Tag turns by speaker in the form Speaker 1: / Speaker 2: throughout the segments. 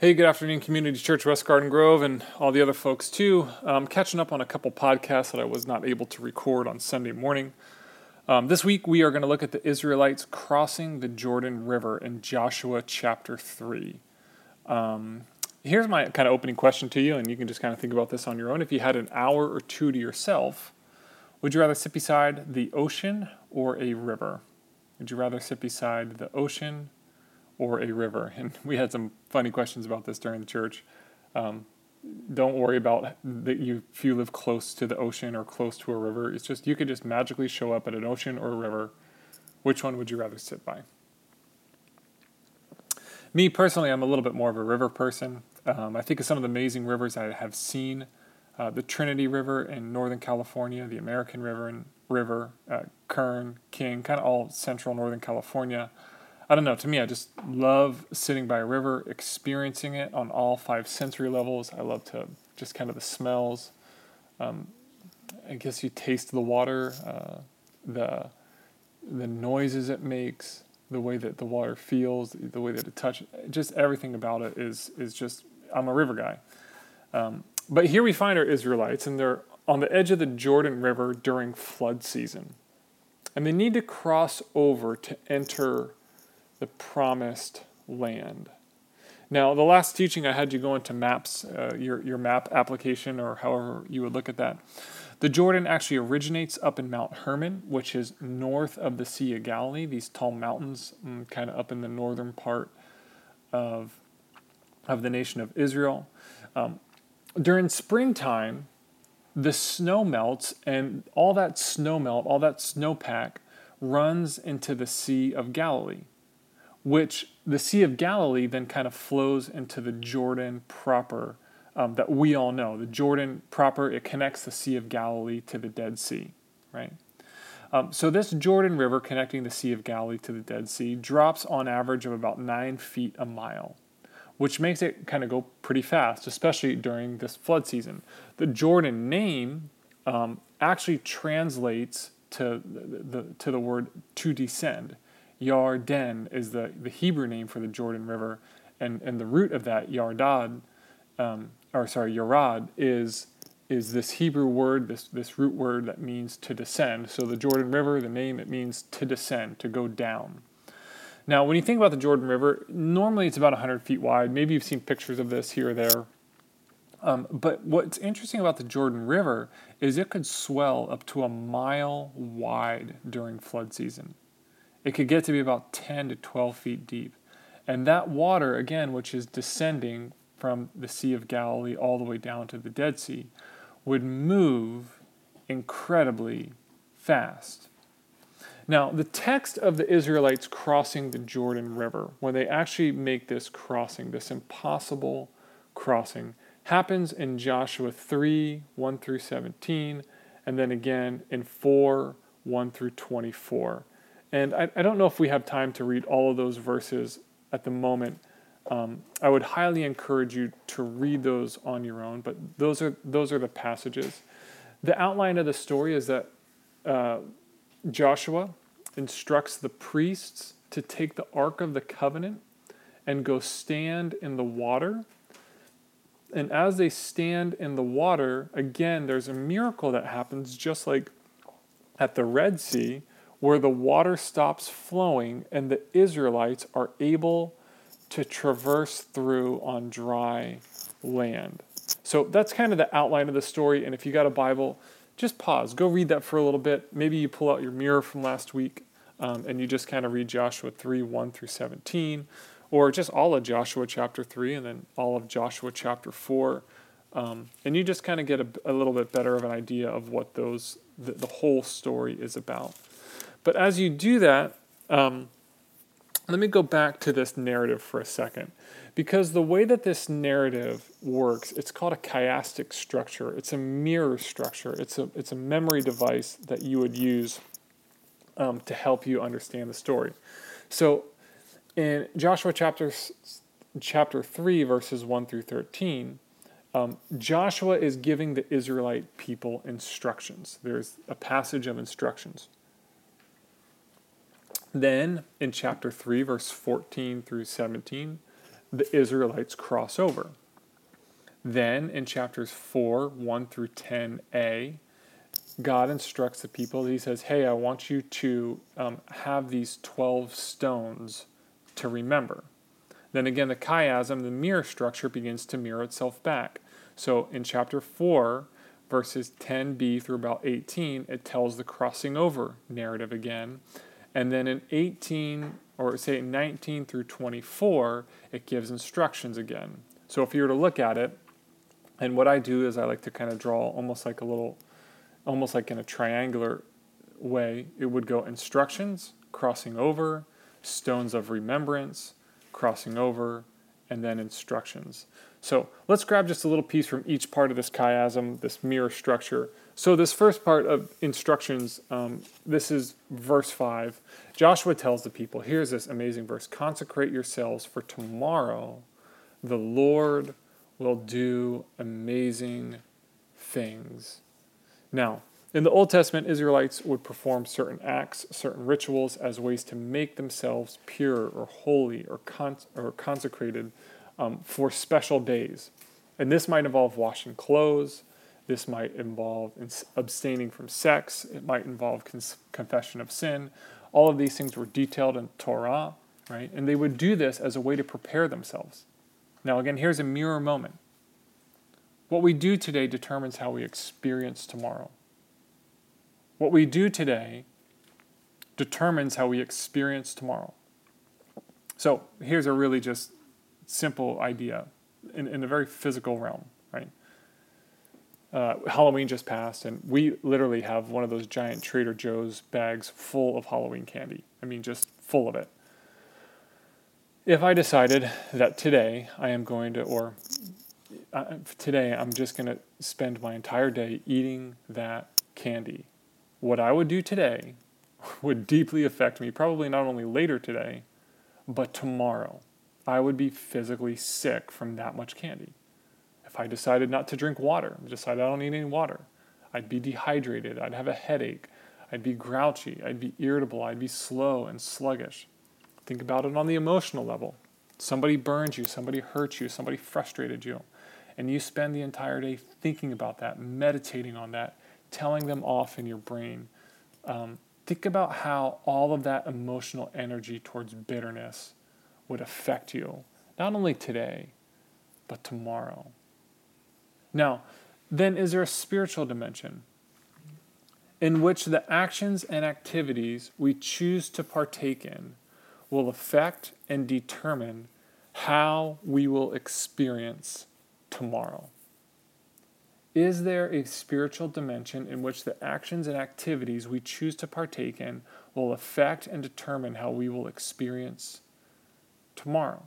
Speaker 1: Hey, good afternoon, Community Church West Garden Grove, and all the other folks too. Um, catching up on a couple podcasts that I was not able to record on Sunday morning. Um, this week we are going to look at the Israelites crossing the Jordan River in Joshua chapter 3. Um, here's my kind of opening question to you, and you can just kind of think about this on your own. If you had an hour or two to yourself, would you rather sit beside the ocean or a river? Would you rather sit beside the ocean or a river? And we had some funny questions about this during the church. Um, don't worry about that you if you live close to the ocean or close to a river. It's just you could just magically show up at an ocean or a river. Which one would you rather sit by? Me personally, I'm a little bit more of a river person. Um, I think of some of the amazing rivers I have seen. Uh, the Trinity River in Northern California, the American River and River, uh, Kern, King, kind of all central Northern California. I don't know. To me, I just love sitting by a river, experiencing it on all five sensory levels. I love to just kind of the smells. Um, I guess you taste the water, uh, the the noises it makes, the way that the water feels, the way that it touches. Just everything about it is is just. I'm a river guy. Um, but here we find our Israelites, and they're on the edge of the Jordan River during flood season, and they need to cross over to enter the promised land. Now, the last teaching I had you go into maps, uh, your, your map application, or however you would look at that. The Jordan actually originates up in Mount Hermon, which is north of the Sea of Galilee, these tall mountains, mm, kind of up in the northern part of, of the nation of Israel. Um, during springtime, the snow melts, and all that snow melt, all that snowpack runs into the Sea of Galilee which the Sea of Galilee then kind of flows into the Jordan proper um, that we all know. The Jordan proper, it connects the Sea of Galilee to the Dead Sea, right? Um, so this Jordan River connecting the Sea of Galilee to the Dead Sea drops on average of about nine feet a mile, which makes it kind of go pretty fast, especially during this flood season. The Jordan name um, actually translates to the, the, to the word to descend. Yarden is the, the Hebrew name for the Jordan River, and, and the root of that, Yardad, um, or sorry, Yarad, is, is this Hebrew word, this, this root word that means to descend. So the Jordan River, the name, it means to descend, to go down. Now, when you think about the Jordan River, normally it's about 100 feet wide. Maybe you've seen pictures of this here or there. Um, but what's interesting about the Jordan River is it could swell up to a mile wide during flood season. It could get to be about 10 to 12 feet deep. And that water, again, which is descending from the Sea of Galilee all the way down to the Dead Sea, would move incredibly fast. Now, the text of the Israelites crossing the Jordan River, when they actually make this crossing, this impossible crossing, happens in Joshua 3 1 through 17, and then again in 4 1 through 24. And I, I don't know if we have time to read all of those verses at the moment. Um, I would highly encourage you to read those on your own, but those are those are the passages. The outline of the story is that uh, Joshua instructs the priests to take the Ark of the Covenant and go stand in the water. And as they stand in the water, again, there's a miracle that happens, just like at the Red Sea, where the water stops flowing and the Israelites are able to traverse through on dry land. So that's kind of the outline of the story. And if you got a Bible, just pause, go read that for a little bit. Maybe you pull out your mirror from last week um, and you just kind of read Joshua 3 1 through 17, or just all of Joshua chapter 3 and then all of Joshua chapter 4. Um, and you just kind of get a, a, little bit better of an idea of what those the, the whole story is about. But as you do that, um, let me go back to this narrative for a second. Because the way that this narrative works, it's called a chiastic structure. It's a mirror structure. It's a, it's a memory device that you would use um, to help you understand the story. So in Joshua chapter, chapter 3, verses 1 through 13, um, Joshua is giving the Israelite people instructions. There's a passage of instructions. Then in chapter 3, verse 14 through 17, the Israelites cross over. Then in chapters 4, 1 through 10a, God instructs the people. He says, Hey, I want you to um, have these 12 stones to remember. Then again, the chiasm, the mirror structure, begins to mirror itself back. So in chapter 4, verses 10b through about 18, it tells the crossing over narrative again. And then in 18, or say 19 through 24, it gives instructions again. So if you were to look at it, and what I do is I like to kind of draw almost like a little, almost like in a triangular way. It would go instructions, crossing over, stones of remembrance, crossing over, and then instructions. So let's grab just a little piece from each part of this chiasm, this mirror structure. So this first part of instructions, um, this is verse 5. Joshua tells the people, here's this amazing verse consecrate yourselves for tomorrow the Lord will do amazing things. Now, in the Old Testament, Israelites would perform certain acts, certain rituals as ways to make themselves pure or holy or, con- or consecrated um, for special days. And this might involve washing clothes. This might involve abstaining from sex. It might involve cons- confession of sin. All of these things were detailed in Torah, right? And they would do this as a way to prepare themselves. Now, again, here's a mirror moment. What we do today determines how we experience tomorrow. What we do today determines how we experience tomorrow. So here's a really just simple idea in, in a very physical realm, right? Uh, Halloween just passed, and we literally have one of those giant Trader Joe's bags full of Halloween candy. I mean, just full of it. If I decided that today I am going to, or uh, today I'm just going to spend my entire day eating that candy, what I would do today would deeply affect me, probably not only later today, but tomorrow. I would be physically sick from that much candy. If I decided not to drink water, decided I don't need any water, I'd be dehydrated, I'd have a headache, I'd be grouchy, I'd be irritable, I'd be slow and sluggish. Think about it on the emotional level. Somebody burned you, somebody hurt you, somebody frustrated you, and you spend the entire day thinking about that, meditating on that, telling them off in your brain. Um, think about how all of that emotional energy towards bitterness would affect you, not only today, but tomorrow. Now, then is there a spiritual dimension in which the actions and activities we choose to partake in will affect and determine how we will experience tomorrow? Is there a spiritual dimension in which the actions and activities we choose to partake in will affect and determine how we will experience tomorrow.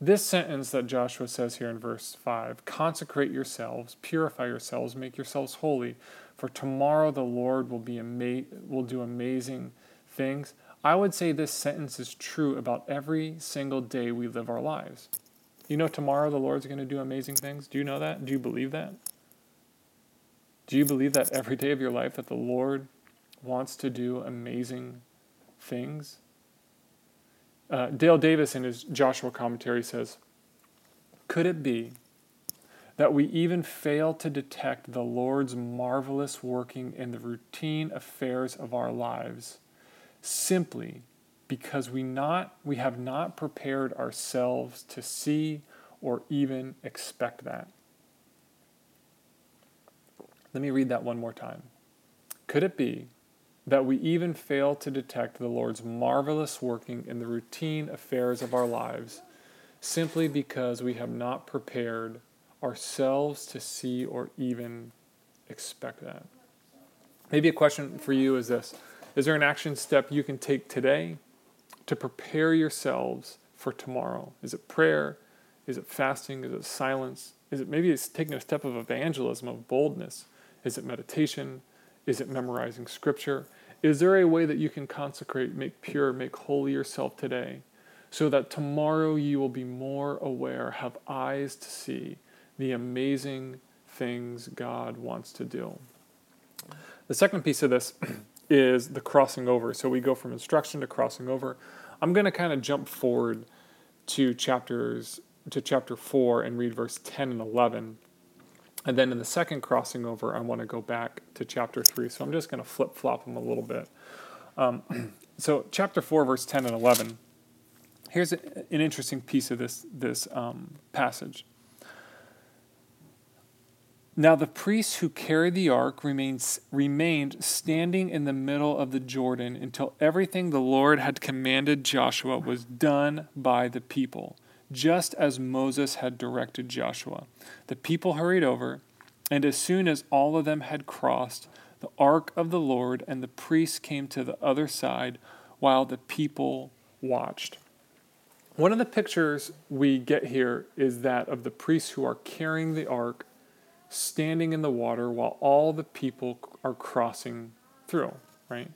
Speaker 1: This sentence that Joshua says here in verse 5 consecrate yourselves, purify yourselves, make yourselves holy, for tomorrow the Lord will, be ama- will do amazing things. I would say this sentence is true about every single day we live our lives. You know, tomorrow the Lord's going to do amazing things. Do you know that? Do you believe that? Do you believe that every day of your life that the Lord wants to do amazing things? Uh, Dale Davis, in his Joshua commentary, says Could it be that we even fail to detect the Lord's marvelous working in the routine affairs of our lives simply because we, not, we have not prepared ourselves to see or even expect that? Let me read that one more time. Could it be that we even fail to detect the Lord's marvelous working in the routine affairs of our lives simply because we have not prepared ourselves to see or even expect that. Maybe a question for you is this Is there an action step you can take today to prepare yourselves for tomorrow? Is it prayer? Is it fasting? Is it silence? Is it maybe it's taking a step of evangelism, of boldness? Is it meditation? Is it memorizing scripture? Is there a way that you can consecrate, make pure, make holy yourself today so that tomorrow you will be more aware, have eyes to see the amazing things God wants to do? The second piece of this is the crossing over. So we go from instruction to crossing over. I'm going to kind of jump forward to chapters to chapter 4 and read verse 10 and 11. And then in the second crossing over, I want to go back to chapter 3. So I'm just going to flip flop them a little bit. Um, so, chapter 4, verse 10 and 11. Here's a, an interesting piece of this, this um, passage. Now the priests who carried the ark remains, remained standing in the middle of the Jordan until everything the Lord had commanded Joshua was done by the people, just as Moses had directed Joshua. The people hurried over, and as soon as all of them had crossed, the ark of the Lord and the priests came to the other side while the people watched. One of the pictures we get here is that of the priests who are carrying the ark standing in the water while all the people are crossing through, right?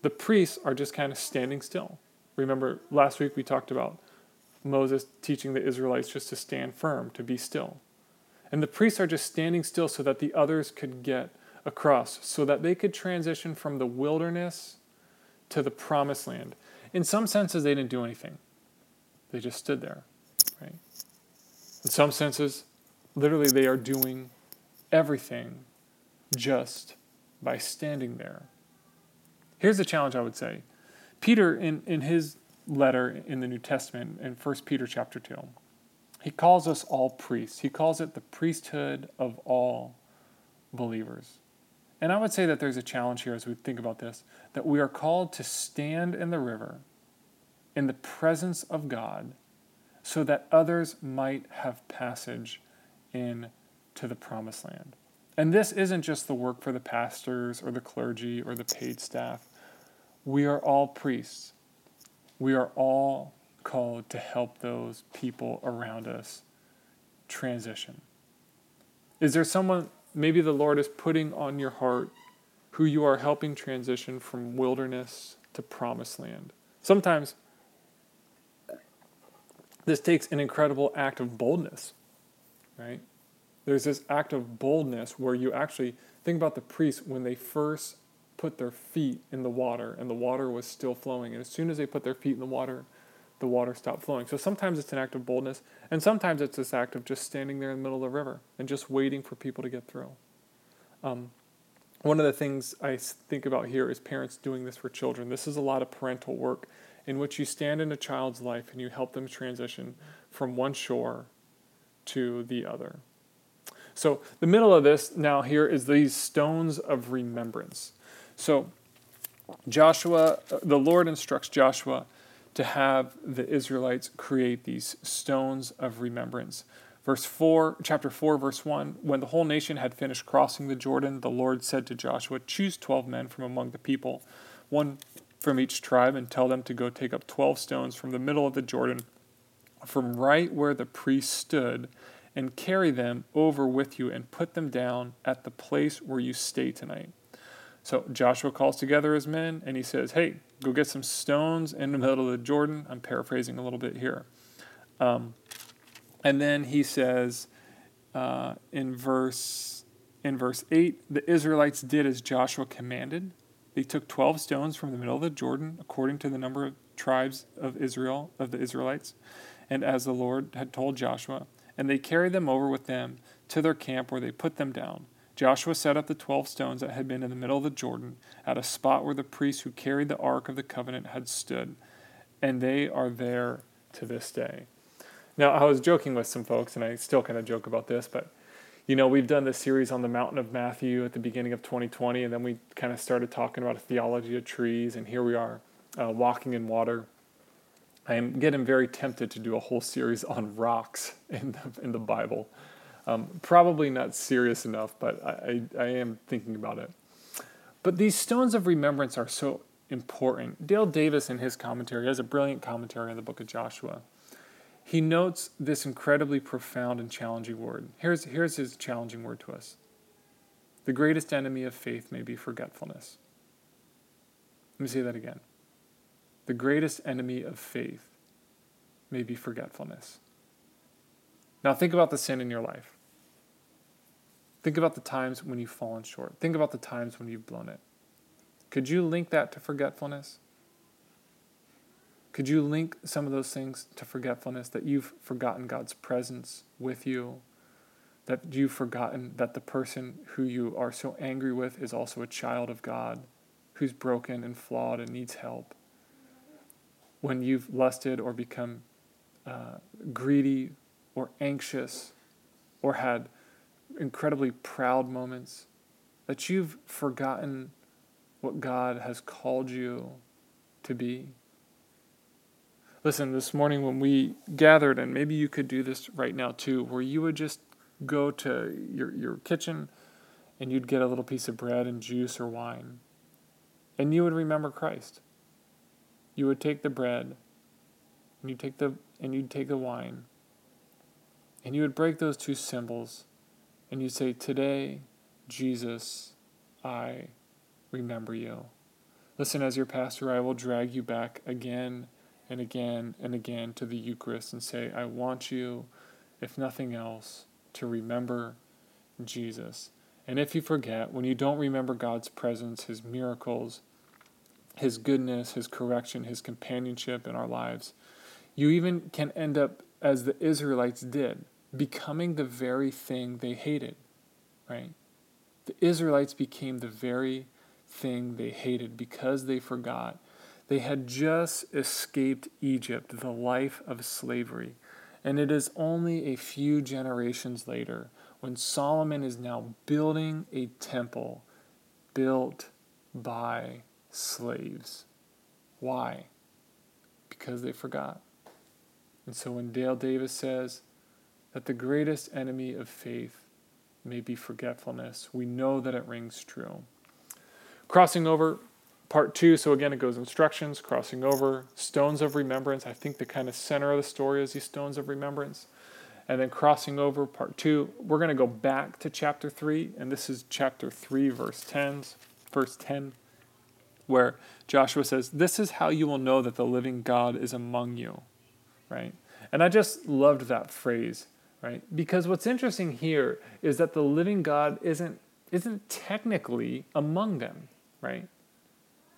Speaker 1: The priests are just kind of standing still. Remember, last week we talked about Moses teaching the Israelites just to stand firm, to be still. And the priests are just standing still so that the others could get across, so that they could transition from the wilderness to the promised land. In some senses, they didn't do anything, they just stood there, right? In some senses, literally, they are doing everything just by standing there. Here's the challenge I would say. Peter, in, in his letter in the New Testament, in 1 Peter chapter 2, he calls us all priests. He calls it the priesthood of all believers. And I would say that there's a challenge here as we think about this that we are called to stand in the river in the presence of God so that others might have passage in to the promised land. And this isn't just the work for the pastors or the clergy or the paid staff. We are all priests. We are all called to help those people around us transition. Is there someone maybe the Lord is putting on your heart who you are helping transition from wilderness to promised land? Sometimes this takes an incredible act of boldness, right? there's this act of boldness where you actually think about the priests when they first put their feet in the water and the water was still flowing. And as soon as they put their feet in the water, the water stopped flowing. So sometimes it's an act of boldness, and sometimes it's this act of just standing there in the middle of the river and just waiting for people to get through. Um, one of the things I think about here is parents doing this for children. This is a lot of parental work in which you stand in a child's life and you help them transition from one shore to the other. So the middle of this now here is these stones of remembrance. So Joshua, uh, the Lord instructs Joshua to have the Israelites create these stones of remembrance. Verse 4, chapter 4, verse 1 When the whole nation had finished crossing the Jordan, the Lord said to Joshua, Choose 12 men from among the people, one from each tribe, and tell them to go take up 12 stones from the middle of the Jordan, from right where the priest stood, and carry them over with you and put them down at the place where you stay tonight. So Joshua calls together his men and he says, Hey, go get some stones in the middle of the Jordan. I'm paraphrasing a little bit here. Um, and then he says uh, in verse in verse 8, the Israelites did as Joshua commanded. They took 12 stones from the middle of the Jordan, according to the number of tribes of Israel, of the Israelites, and as the Lord had told Joshua and they carried them over with them to their camp where they put them down. Joshua set up the twelve stones that had been in the middle of the Jordan at a spot where the priests who carried the ark of the covenant had stood, and they are there to this day. Now, I was joking with some folks, and I still kind of joke about this, but you know, we've done this series on the mountain of Matthew at the beginning of 2020, and then we kind of started talking about a theology of trees, and here we are uh, walking in water. I am getting very tempted to do a whole series on rocks in the, in the Bible. Um, probably not serious enough, but I, I, I am thinking about it. But these stones of remembrance are so important. Dale Davis, in his commentary, has a brilliant commentary on the book of Joshua. He notes this incredibly profound and challenging word. Here's, here's his challenging word to us The greatest enemy of faith may be forgetfulness. Let me say that again the greatest enemy of faith may be forgetfulness. Now, think about the sin in your life. Think about the times when you've fallen short. Think about the times when you've blown it. Could you link that to forgetfulness? Could you link some of those things to forgetfulness that you've forgotten God's presence with you? That you've forgotten that the person who you are so angry with is also a child of God who's broken and flawed and needs help? When you've lusted or become uh, greedy or anxious or had incredibly proud moments, that you've forgotten what God has called you to be. Listen, this morning when we gathered, and maybe you could do this right now too, where you would just go to your, your kitchen and you'd get a little piece of bread and juice or wine, and you would remember Christ. You would take the bread and you take the and you'd take the wine and you would break those two symbols and you'd say, Today, Jesus, I remember you. Listen, as your pastor, I will drag you back again and again and again to the Eucharist and say, I want you, if nothing else, to remember Jesus. And if you forget, when you don't remember God's presence, His miracles, His goodness, His correction, His companionship in our lives, you even can end up as the Israelites did, becoming the very thing they hated, right? The Israelites became the very thing they hated because they forgot. They had just escaped Egypt, the life of slavery. And it is only a few generations later when Solomon is now building a temple built by slaves. Why? Because they forgot. And so when Dale Davis says that the greatest enemy of faith may be forgetfulness, we know that it rings true. Crossing over, part two. So again, it goes instructions, crossing over, stones of remembrance. I think the kind of center of the story is these stones of remembrance. And then crossing over, part two. We're going to go back to chapter three, and this is chapter three, verse 10, verse 10, where Joshua says, This is how you will know that the living God is among you. Right? And I just loved that phrase, right? Because what's interesting here is that the living God isn't isn't technically among them right?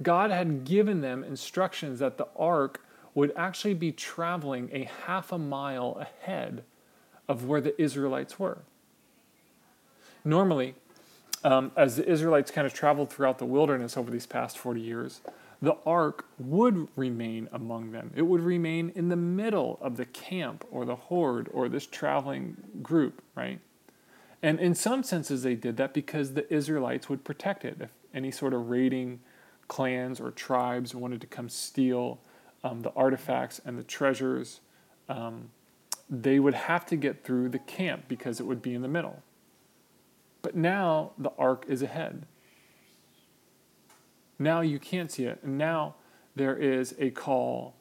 Speaker 1: God had given them instructions that the ark would actually be traveling a half a mile ahead of where the Israelites were. Normally, um, as the Israelites kind of traveled throughout the wilderness over these past 40 years, the ark would remain among them. It would remain in the middle of the camp or the horde or this traveling group, right? And in some senses, they did that because the Israelites would protect it. If any sort of raiding clans or tribes wanted to come steal um, the artifacts and the treasures, um, they would have to get through the camp because it would be in the middle. But now the ark is ahead. Now you can't see it. And now there is a call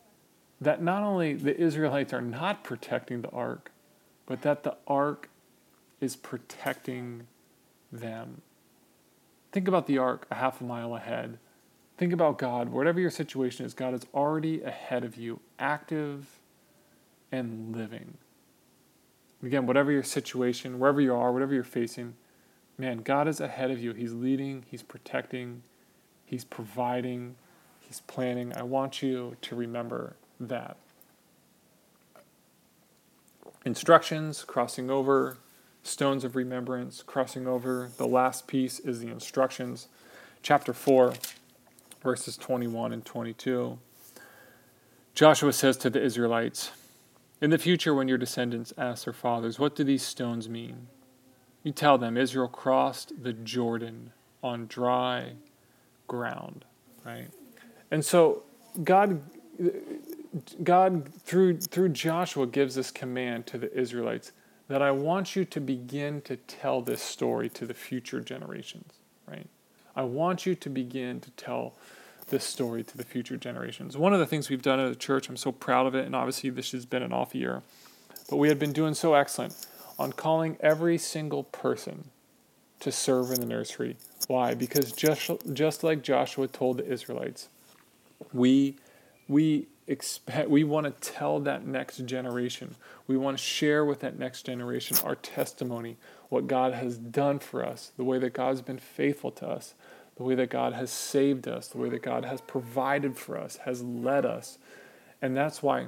Speaker 1: that not only the Israelites are not protecting the ark, but that the ark is protecting them. Think about the ark a half a mile ahead. Think about God. Whatever your situation is, God is already ahead of you, active and living. Again, whatever your situation, wherever you are, whatever you're facing, man, God is ahead of you. He's leading, He's protecting, He's providing, He's planning. I want you to remember that. Instructions, crossing over, stones of remembrance, crossing over. The last piece is the instructions. Chapter 4, verses 21 and 22. Joshua says to the Israelites, In the future, when your descendants ask their fathers, What do these stones mean? You tell them, Israel crossed the Jordan on dry ground, right? And so God God through through Joshua gives this command to the Israelites that I want you to begin to tell this story to the future generations, right? I want you to begin to tell this story to the future generations. One of the things we've done at the church, I'm so proud of it, and obviously this has been an off year, but we had been doing so excellent on calling every single person to serve in the nursery. Why? Because just just like Joshua told the Israelites, we we expect we want to tell that next generation we want to share with that next generation our testimony what god has done for us the way that god's been faithful to us the way that god has saved us the way that god has provided for us has led us And that's why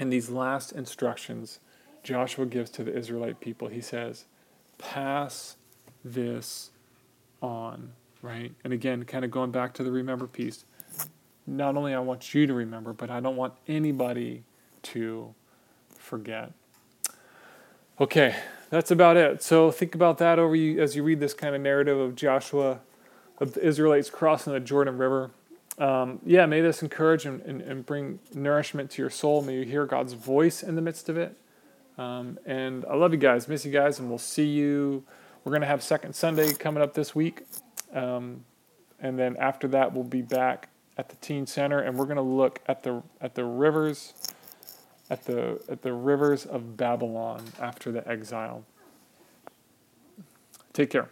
Speaker 1: in these last instructions Joshua gives to the Israelite people, he says, pass this on, right? And again, kind of going back to the remember piece, not only I want you to remember, but I don't want anybody to forget. Okay, that's about it. So think about that over you as you read this kind of narrative of Joshua, of the Israelites crossing the Jordan River. Um, yeah, may this encourage and, and, and, bring nourishment to your soul. May you hear God's voice in the midst of it. Um, and I love you guys, miss you guys, and we'll see you. We're going to have Second Sunday coming up this week. Um, and then after that, we'll be back at the Teen Center, and we're going to look at the at the rivers, at the at the rivers of Babylon after the exile. Take care.